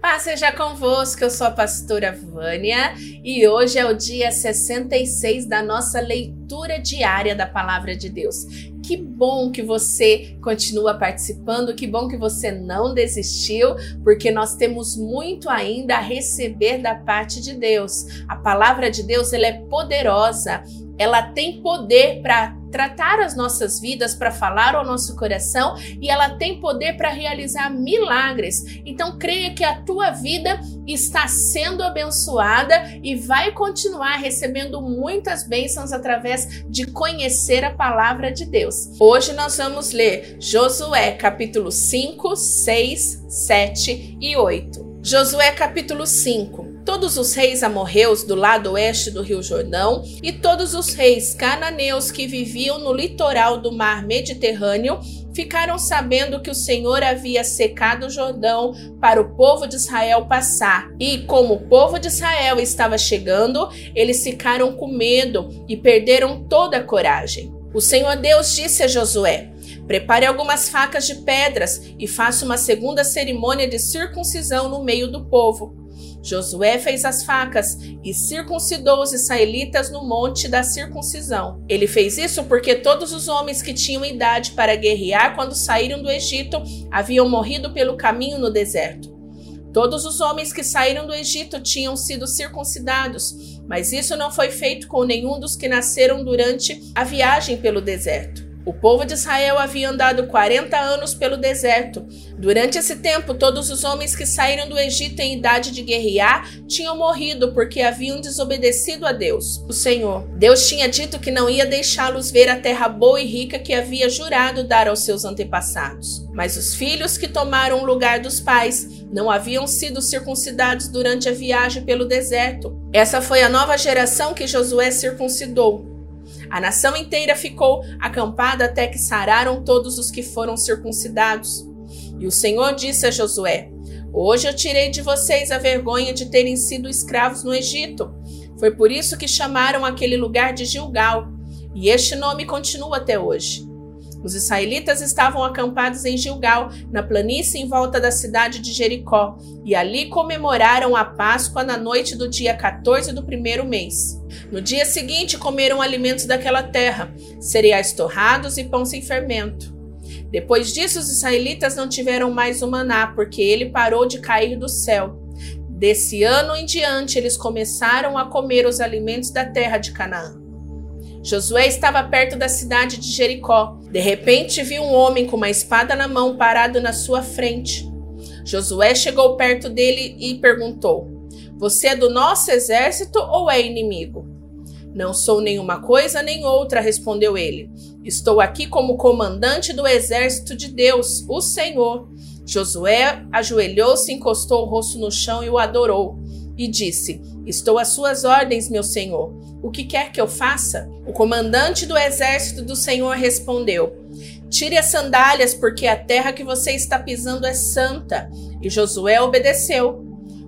Paz seja convosco, eu sou a pastora Vânia e hoje é o dia 66 da nossa leitura diária da Palavra de Deus. Que bom que você continua participando, que bom que você não desistiu, porque nós temos muito ainda a receber da parte de Deus. A Palavra de Deus ela é poderosa, ela tem poder para tratar as nossas vidas, para falar ao nosso coração e ela tem poder para realizar milagres. Então creia que a tua vida está sendo abençoada e vai continuar recebendo muitas bênçãos através de conhecer a palavra de Deus. Hoje nós vamos ler Josué capítulo 5, 6, 7 e 8. Josué capítulo 5 todos os reis amorreus do lado oeste do Rio Jordão e todos os reis cananeus que viviam no litoral do mar Mediterrâneo ficaram sabendo que o Senhor havia secado o Jordão para o povo de Israel passar. E como o povo de Israel estava chegando, eles ficaram com medo e perderam toda a coragem. O Senhor Deus disse a Josué: Prepare algumas facas de pedras e faça uma segunda cerimônia de circuncisão no meio do povo. Josué fez as facas e circuncidou os israelitas no monte da circuncisão. Ele fez isso porque todos os homens que tinham idade para guerrear quando saíram do Egito haviam morrido pelo caminho no deserto. Todos os homens que saíram do Egito tinham sido circuncidados, mas isso não foi feito com nenhum dos que nasceram durante a viagem pelo deserto. O povo de Israel havia andado 40 anos pelo deserto. Durante esse tempo, todos os homens que saíram do Egito em idade de guerrear tinham morrido porque haviam desobedecido a Deus, o Senhor. Deus tinha dito que não ia deixá-los ver a terra boa e rica que havia jurado dar aos seus antepassados. Mas os filhos que tomaram o lugar dos pais não haviam sido circuncidados durante a viagem pelo deserto. Essa foi a nova geração que Josué circuncidou. A nação inteira ficou acampada até que sararam todos os que foram circuncidados. E o Senhor disse a Josué: Hoje eu tirei de vocês a vergonha de terem sido escravos no Egito. Foi por isso que chamaram aquele lugar de Gilgal, e este nome continua até hoje. Os israelitas estavam acampados em Gilgal, na planície em volta da cidade de Jericó, e ali comemoraram a Páscoa na noite do dia 14 do primeiro mês. No dia seguinte, comeram alimentos daquela terra, cereais torrados e pão sem fermento. Depois disso, os israelitas não tiveram mais o maná, porque ele parou de cair do céu. Desse ano em diante, eles começaram a comer os alimentos da terra de Canaã. Josué estava perto da cidade de Jericó. De repente, viu um homem com uma espada na mão parado na sua frente. Josué chegou perto dele e perguntou: Você é do nosso exército ou é inimigo? Não sou nenhuma coisa nem outra, respondeu ele. Estou aqui como comandante do exército de Deus, o Senhor. Josué ajoelhou-se, encostou o rosto no chão e o adorou. E disse: Estou às suas ordens, meu senhor. O que quer que eu faça? O comandante do exército do Senhor respondeu: Tire as sandálias, porque a terra que você está pisando é santa. E Josué obedeceu.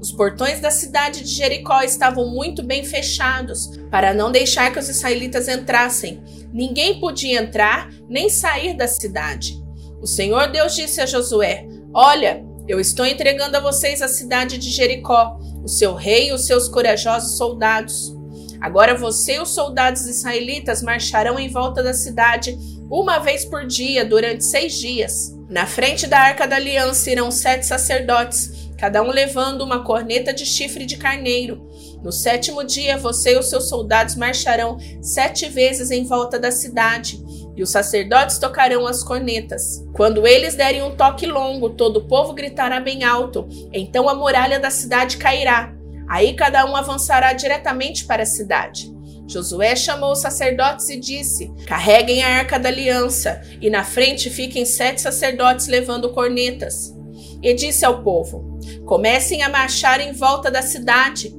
Os portões da cidade de Jericó estavam muito bem fechados, para não deixar que os israelitas entrassem. Ninguém podia entrar nem sair da cidade. O Senhor Deus disse a Josué: Olha, eu estou entregando a vocês a cidade de Jericó, o seu rei e os seus corajosos soldados. Agora você e os soldados israelitas marcharão em volta da cidade uma vez por dia durante seis dias. Na frente da arca da aliança irão sete sacerdotes, cada um levando uma corneta de chifre de carneiro. No sétimo dia, você e os seus soldados marcharão sete vezes em volta da cidade, e os sacerdotes tocarão as cornetas. Quando eles derem um toque longo, todo o povo gritará bem alto. Então a muralha da cidade cairá Aí cada um avançará diretamente para a cidade. Josué chamou os sacerdotes e disse: Carreguem a arca da aliança, e na frente fiquem sete sacerdotes levando cornetas. E disse ao povo: Comecem a marchar em volta da cidade,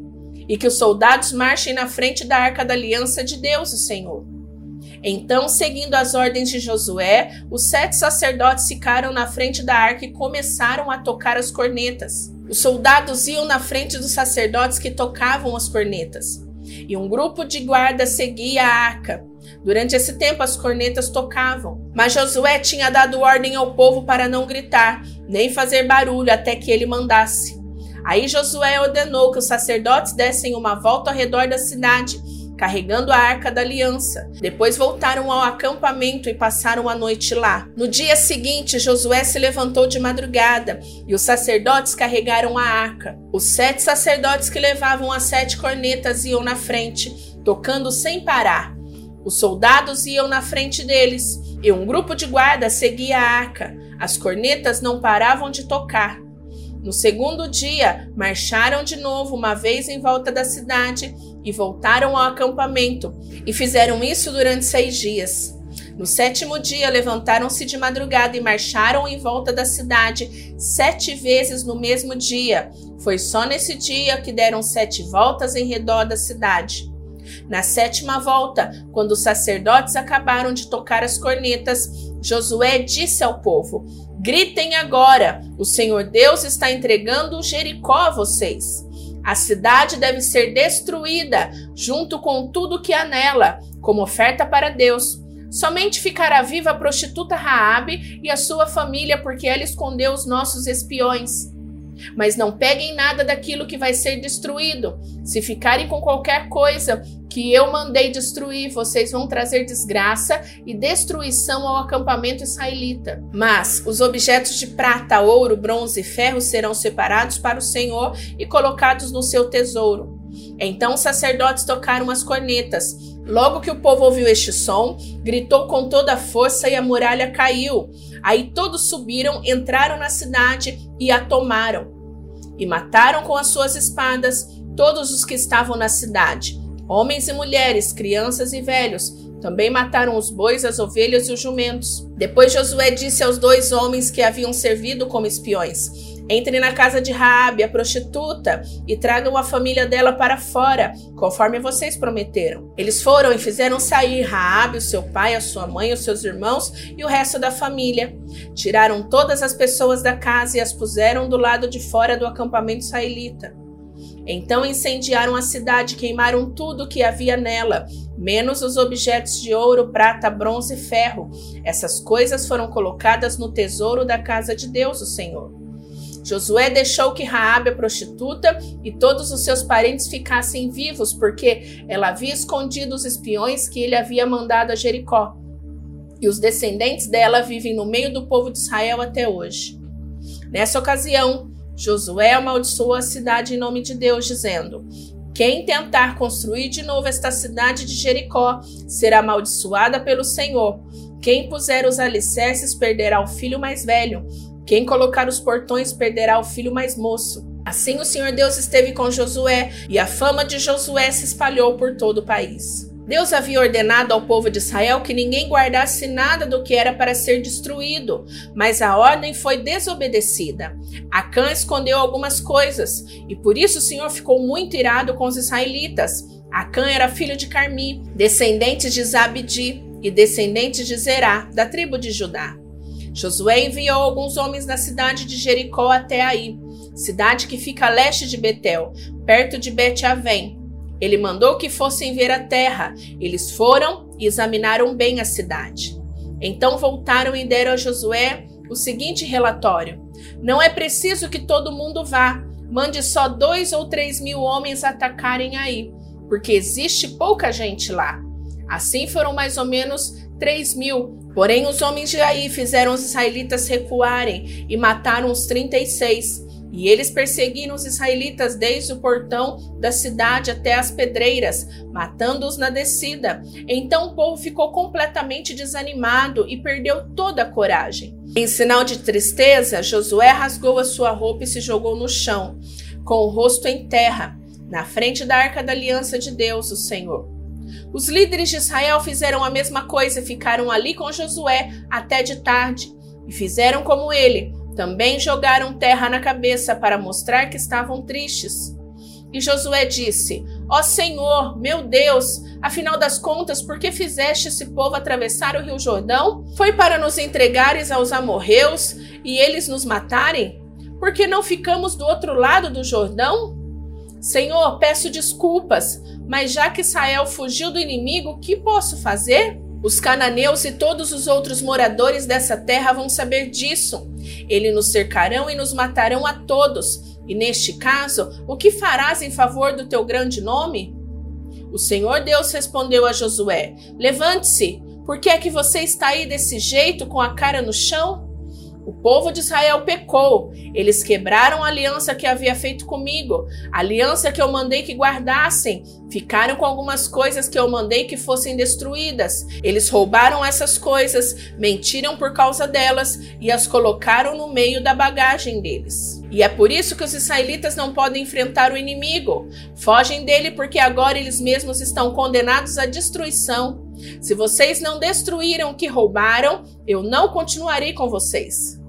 e que os soldados marchem na frente da arca da aliança de Deus, o Senhor. Então, seguindo as ordens de Josué, os sete sacerdotes ficaram na frente da arca e começaram a tocar as cornetas. Os soldados iam na frente dos sacerdotes que tocavam as cornetas, e um grupo de guardas seguia a arca. Durante esse tempo, as cornetas tocavam, mas Josué tinha dado ordem ao povo para não gritar, nem fazer barulho até que ele mandasse. Aí Josué ordenou que os sacerdotes dessem uma volta ao redor da cidade, carregando a arca da aliança. Depois voltaram ao acampamento e passaram a noite lá. No dia seguinte, Josué se levantou de madrugada e os sacerdotes carregaram a arca. Os sete sacerdotes que levavam as sete cornetas iam na frente, tocando sem parar. Os soldados iam na frente deles e um grupo de guarda seguia a arca. As cornetas não paravam de tocar. No segundo dia, marcharam de novo uma vez em volta da cidade e voltaram ao acampamento, e fizeram isso durante seis dias. No sétimo dia, levantaram-se de madrugada e marcharam em volta da cidade sete vezes no mesmo dia. Foi só nesse dia que deram sete voltas em redor da cidade. Na sétima volta, quando os sacerdotes acabaram de tocar as cornetas, Josué disse ao povo: Gritem agora! O Senhor Deus está entregando Jericó a vocês. A cidade deve ser destruída, junto com tudo que há nela, como oferta para Deus. Somente ficará viva a prostituta Raabe e a sua família, porque ela escondeu os nossos espiões. Mas não peguem nada daquilo que vai ser destruído. Se ficarem com qualquer coisa que eu mandei destruir, vocês vão trazer desgraça e destruição ao acampamento israelita. Mas os objetos de prata, ouro, bronze e ferro serão separados para o Senhor e colocados no seu tesouro. Então os sacerdotes tocaram as cornetas. Logo que o povo ouviu este som, gritou com toda a força e a muralha caiu. Aí todos subiram, entraram na cidade e a tomaram. E mataram com as suas espadas todos os que estavam na cidade Homens e mulheres, crianças e velhos, também mataram os bois, as ovelhas e os jumentos. Depois Josué disse aos dois homens que haviam servido como espiões: Entrem na casa de Raabe, a prostituta, e tragam a família dela para fora, conforme vocês prometeram. Eles foram e fizeram sair Raabe, o seu pai, a sua mãe, os seus irmãos e o resto da família. Tiraram todas as pessoas da casa e as puseram do lado de fora do acampamento israelita. Então incendiaram a cidade, queimaram tudo que havia nela, menos os objetos de ouro, prata, bronze e ferro. Essas coisas foram colocadas no tesouro da casa de Deus, o Senhor. Josué deixou que Raabe, a prostituta, e todos os seus parentes ficassem vivos, porque ela havia escondido os espiões que ele havia mandado a Jericó. E os descendentes dela vivem no meio do povo de Israel até hoje. Nessa ocasião, Josué amaldiçoou a cidade em nome de Deus, dizendo: Quem tentar construir de novo esta cidade de Jericó será amaldiçoada pelo Senhor. Quem puser os alicerces perderá o filho mais velho. Quem colocar os portões perderá o filho mais moço. Assim o Senhor Deus esteve com Josué, e a fama de Josué se espalhou por todo o país. Deus havia ordenado ao povo de Israel que ninguém guardasse nada do que era para ser destruído, mas a ordem foi desobedecida. Acã escondeu algumas coisas, e por isso o Senhor ficou muito irado com os israelitas. Acã era filho de Carmi, descendente de Zabdi e descendente de Zerá, da tribo de Judá. Josué enviou alguns homens da cidade de Jericó até aí, cidade que fica a leste de Betel, perto de Bet-Avém, ele mandou que fossem ver a terra. Eles foram e examinaram bem a cidade. Então voltaram e deram a Josué o seguinte relatório: Não é preciso que todo mundo vá. Mande só dois ou três mil homens atacarem aí, porque existe pouca gente lá. Assim foram mais ou menos três mil. Porém, os homens de Aí fizeram os israelitas recuarem e mataram os trinta e seis. E eles perseguiram os israelitas desde o portão da cidade até as pedreiras, matando-os na descida. Então o povo ficou completamente desanimado e perdeu toda a coragem. Em sinal de tristeza, Josué rasgou a sua roupa e se jogou no chão, com o rosto em terra, na frente da arca da aliança de Deus, o Senhor. Os líderes de Israel fizeram a mesma coisa e ficaram ali com Josué até de tarde, e fizeram como ele também jogaram terra na cabeça para mostrar que estavam tristes. E Josué disse: Ó Senhor, meu Deus, afinal das contas, por que fizeste esse povo atravessar o rio Jordão? Foi para nos entregares aos amorreus e eles nos matarem? Por que não ficamos do outro lado do Jordão? Senhor, peço desculpas, mas já que Israel fugiu do inimigo, o que posso fazer? Os cananeus e todos os outros moradores dessa terra vão saber disso. Eles nos cercarão e nos matarão a todos. E neste caso, o que farás em favor do teu grande nome? O Senhor Deus respondeu a Josué: Levante-se, por que é que você está aí desse jeito, com a cara no chão? O povo de Israel pecou. Eles quebraram a aliança que havia feito comigo, a aliança que eu mandei que guardassem. Ficaram com algumas coisas que eu mandei que fossem destruídas. Eles roubaram essas coisas, mentiram por causa delas e as colocaram no meio da bagagem deles. E é por isso que os israelitas não podem enfrentar o inimigo. Fogem dele porque agora eles mesmos estão condenados à destruição. Se vocês não destruíram o que roubaram, eu não continuarei com vocês.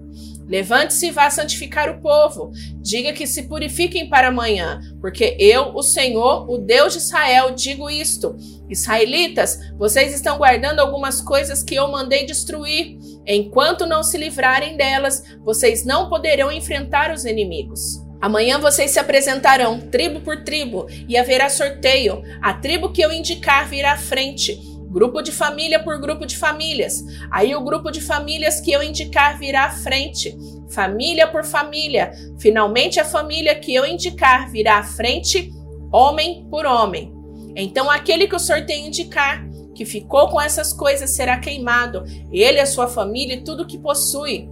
Levante-se e vá santificar o povo. Diga que se purifiquem para amanhã, porque eu, o Senhor, o Deus de Israel, digo isto. Israelitas, vocês estão guardando algumas coisas que eu mandei destruir. Enquanto não se livrarem delas, vocês não poderão enfrentar os inimigos. Amanhã vocês se apresentarão, tribo por tribo, e haverá sorteio. A tribo que eu indicar virá à frente grupo de família por grupo de famílias. Aí o grupo de famílias que eu indicar virá à frente, família por família. Finalmente a família que eu indicar virá à frente, homem por homem. Então aquele que o sorteio indicar, que ficou com essas coisas, será queimado, ele, a sua família e tudo que possui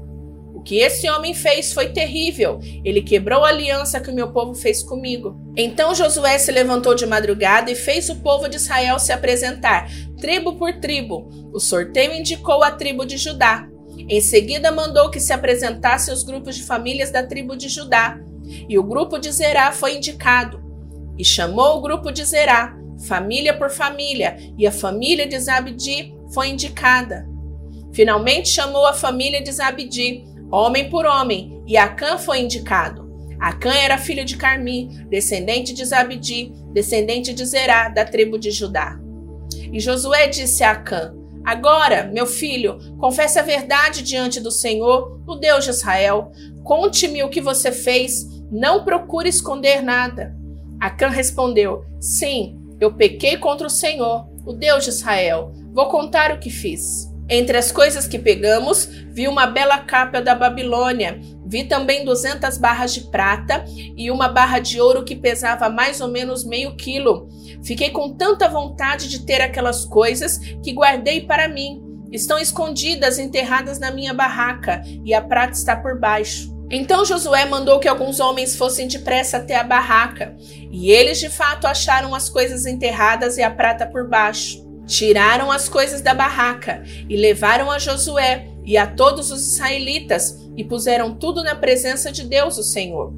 que esse homem fez foi terrível. Ele quebrou a aliança que o meu povo fez comigo. Então Josué se levantou de madrugada e fez o povo de Israel se apresentar, tribo por tribo. O sorteio indicou a tribo de Judá. Em seguida, mandou que se apresentassem os grupos de famílias da tribo de Judá. E o grupo de Zerá foi indicado. E chamou o grupo de Zerá, família por família, e a família de Zabdi foi indicada. Finalmente chamou a família de Zabdi, homem por homem, e Acã foi indicado. Acã era filho de Carmi, descendente de Zabdi, descendente de Zerá, da tribo de Judá. E Josué disse a Acã: Agora, meu filho, confesse a verdade diante do Senhor, o Deus de Israel. Conte-me o que você fez, não procure esconder nada. Acã respondeu: Sim, eu pequei contra o Senhor, o Deus de Israel. Vou contar o que fiz. Entre as coisas que pegamos, vi uma bela capa da Babilônia. Vi também 200 barras de prata e uma barra de ouro que pesava mais ou menos meio quilo. Fiquei com tanta vontade de ter aquelas coisas que guardei para mim. Estão escondidas, enterradas na minha barraca, e a prata está por baixo. Então Josué mandou que alguns homens fossem depressa até a barraca, e eles de fato acharam as coisas enterradas e a prata por baixo. Tiraram as coisas da barraca e levaram a Josué e a todos os israelitas e puseram tudo na presença de Deus, o Senhor.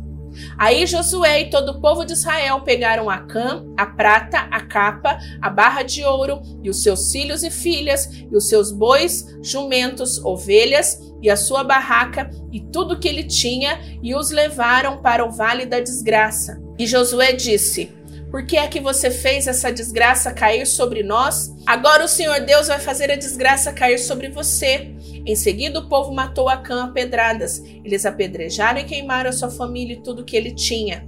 Aí Josué e todo o povo de Israel pegaram a cã, a prata, a capa, a barra de ouro e os seus filhos e filhas e os seus bois, jumentos, ovelhas e a sua barraca e tudo que ele tinha e os levaram para o vale da desgraça. E Josué disse: por que é que você fez essa desgraça cair sobre nós? Agora o Senhor Deus vai fazer a desgraça cair sobre você. Em seguida, o povo matou Acã a pedradas. Eles apedrejaram e queimaram a sua família e tudo que ele tinha.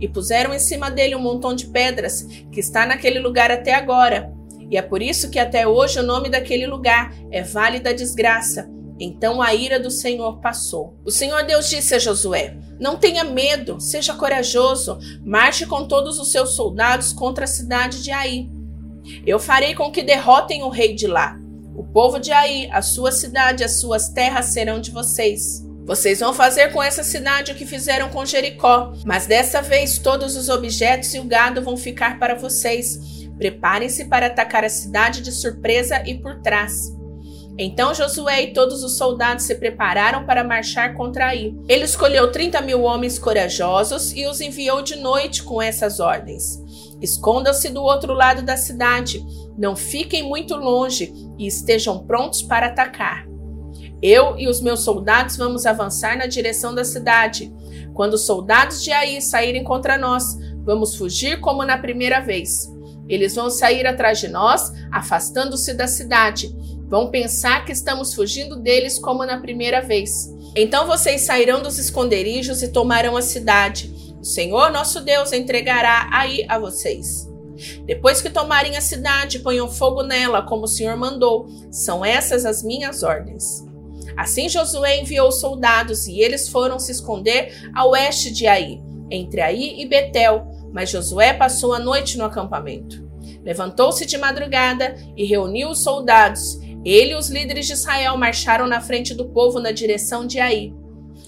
E puseram em cima dele um montão de pedras, que está naquele lugar até agora. E é por isso que até hoje o nome daquele lugar é Vale da Desgraça. Então a ira do Senhor passou. O Senhor Deus disse a Josué: não tenha medo, seja corajoso, marche com todos os seus soldados contra a cidade de Ai. Eu farei com que derrotem o rei de lá. O povo de Ai, a sua cidade, as suas terras serão de vocês. Vocês vão fazer com essa cidade o que fizeram com Jericó, mas dessa vez todos os objetos e o gado vão ficar para vocês. Preparem-se para atacar a cidade de surpresa e por trás. Então Josué e todos os soldados se prepararam para marchar contra Ai. Ele escolheu 30 mil homens corajosos e os enviou de noite com essas ordens: Escondam-se do outro lado da cidade, não fiquem muito longe e estejam prontos para atacar. Eu e os meus soldados vamos avançar na direção da cidade. Quando os soldados de Ai saírem contra nós, vamos fugir como na primeira vez. Eles vão sair atrás de nós, afastando-se da cidade Vão pensar que estamos fugindo deles como na primeira vez. Então vocês sairão dos esconderijos e tomarão a cidade. O Senhor nosso Deus entregará aí a vocês. Depois que tomarem a cidade, ponham fogo nela, como o Senhor mandou. São essas as minhas ordens. Assim Josué enviou soldados e eles foram se esconder a oeste de Aí. entre Aí e Betel, mas Josué passou a noite no acampamento. Levantou-se de madrugada e reuniu os soldados. Ele e os líderes de Israel marcharam na frente do povo na direção de Aí.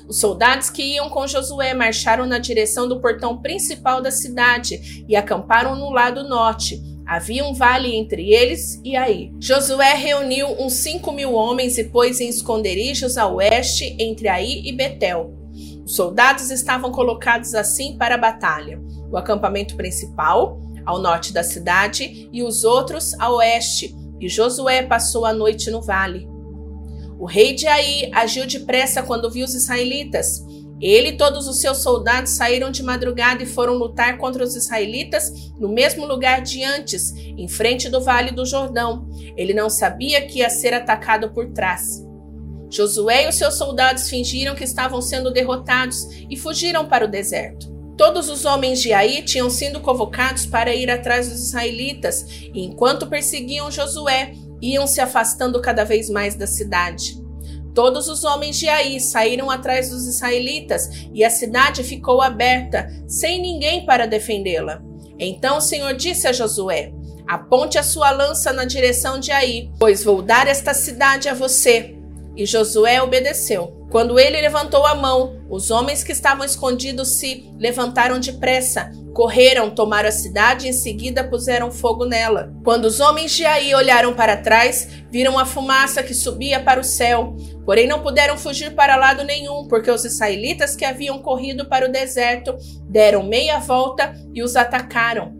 Os soldados que iam com Josué marcharam na direção do portão principal da cidade e acamparam no lado norte. Havia um vale entre eles e aí. Josué reuniu uns cinco mil homens e pôs em esconderijos a oeste entre Aí e Betel. Os soldados estavam colocados assim para a batalha: o acampamento principal, ao norte da cidade, e os outros a oeste. E Josué passou a noite no vale. O rei de Aí agiu depressa quando viu os israelitas. Ele e todos os seus soldados saíram de madrugada e foram lutar contra os israelitas no mesmo lugar de antes, em frente do vale do Jordão. Ele não sabia que ia ser atacado por trás. Josué e os seus soldados fingiram que estavam sendo derrotados e fugiram para o deserto. Todos os homens de Aí tinham sido convocados para ir atrás dos israelitas, e enquanto perseguiam Josué, iam se afastando cada vez mais da cidade. Todos os homens de Aí saíram atrás dos israelitas, e a cidade ficou aberta, sem ninguém para defendê-la. Então o Senhor disse a Josué: Aponte a sua lança na direção de Aí, pois vou dar esta cidade a você. E Josué obedeceu. Quando ele levantou a mão, os homens que estavam escondidos se levantaram depressa, correram, tomaram a cidade e em seguida puseram fogo nela. Quando os homens de Aí olharam para trás, viram a fumaça que subia para o céu. Porém, não puderam fugir para lado nenhum, porque os israelitas que haviam corrido para o deserto deram meia volta e os atacaram.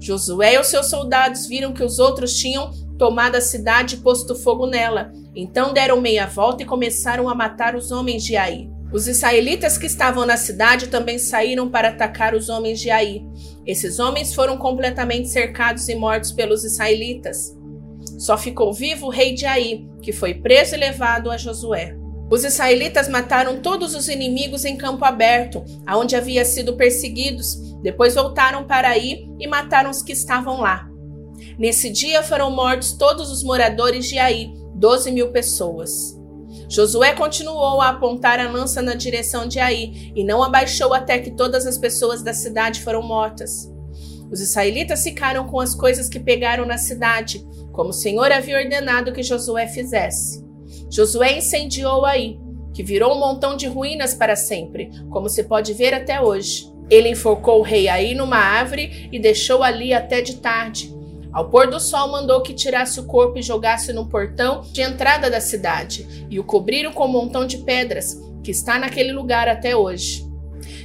Josué e os seus soldados viram que os outros tinham tomado a cidade e posto fogo nela. Então deram meia volta e começaram a matar os homens de Aí. Os israelitas que estavam na cidade também saíram para atacar os homens de Aí. Esses homens foram completamente cercados e mortos pelos israelitas. Só ficou vivo o rei de Aí, que foi preso e levado a Josué. Os israelitas mataram todos os inimigos em campo aberto, aonde havia sido perseguidos. Depois voltaram para Aí e mataram os que estavam lá. Nesse dia foram mortos todos os moradores de Aí, 12 mil pessoas. Josué continuou a apontar a lança na direção de Aí e não abaixou até que todas as pessoas da cidade foram mortas. Os israelitas ficaram com as coisas que pegaram na cidade, como o Senhor havia ordenado que Josué fizesse. Josué incendiou Aí, que virou um montão de ruínas para sempre, como se pode ver até hoje. Ele enforcou o rei Aí numa árvore e deixou ali até de tarde. Ao pôr do sol, mandou que tirasse o corpo e jogasse no portão de entrada da cidade, e o cobriram com um montão de pedras, que está naquele lugar até hoje.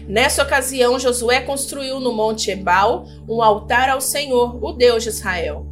Nessa ocasião, Josué construiu no Monte Ebal um altar ao Senhor, o Deus de Israel.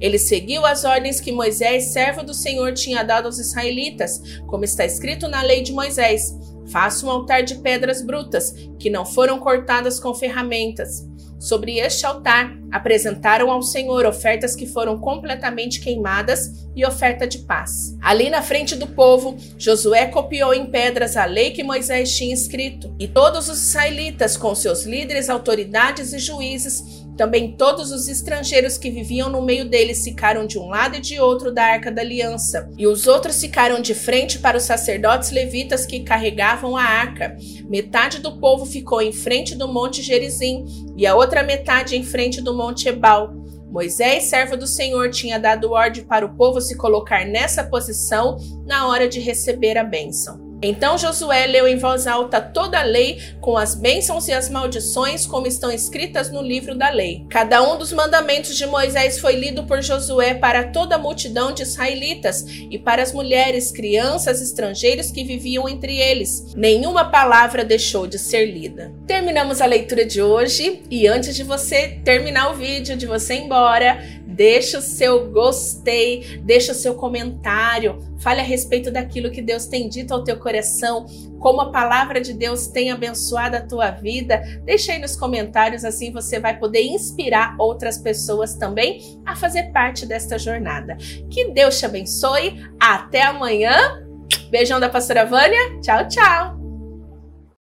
Ele seguiu as ordens que Moisés, servo do Senhor, tinha dado aos israelitas, como está escrito na lei de Moisés: Faça um altar de pedras brutas, que não foram cortadas com ferramentas. Sobre este altar apresentaram ao Senhor ofertas que foram completamente queimadas e oferta de paz. Ali na frente do povo, Josué copiou em pedras a lei que Moisés tinha escrito, e todos os israelitas, com seus líderes, autoridades e juízes, também todos os estrangeiros que viviam no meio deles ficaram de um lado e de outro da arca da aliança, e os outros ficaram de frente para os sacerdotes levitas que carregavam a arca. Metade do povo ficou em frente do monte Gerizim e a outra metade em frente do monte Ebal. Moisés, servo do Senhor, tinha dado ordem para o povo se colocar nessa posição na hora de receber a bênção. Então Josué leu em voz alta toda a lei, com as bênçãos e as maldições, como estão escritas no livro da lei. Cada um dos mandamentos de Moisés foi lido por Josué para toda a multidão de israelitas e para as mulheres, crianças, estrangeiros que viviam entre eles. Nenhuma palavra deixou de ser lida. Terminamos a leitura de hoje e antes de você terminar o vídeo, de você ir embora, deixa o seu gostei, deixa o seu comentário, fale a respeito daquilo que Deus tem dito ao teu coração, como a palavra de Deus tem abençoado a tua vida. Deixa aí nos comentários, assim você vai poder inspirar outras pessoas também a fazer parte desta jornada. Que Deus te abençoe. Até amanhã. Beijão da pastora Vânia. Tchau, tchau.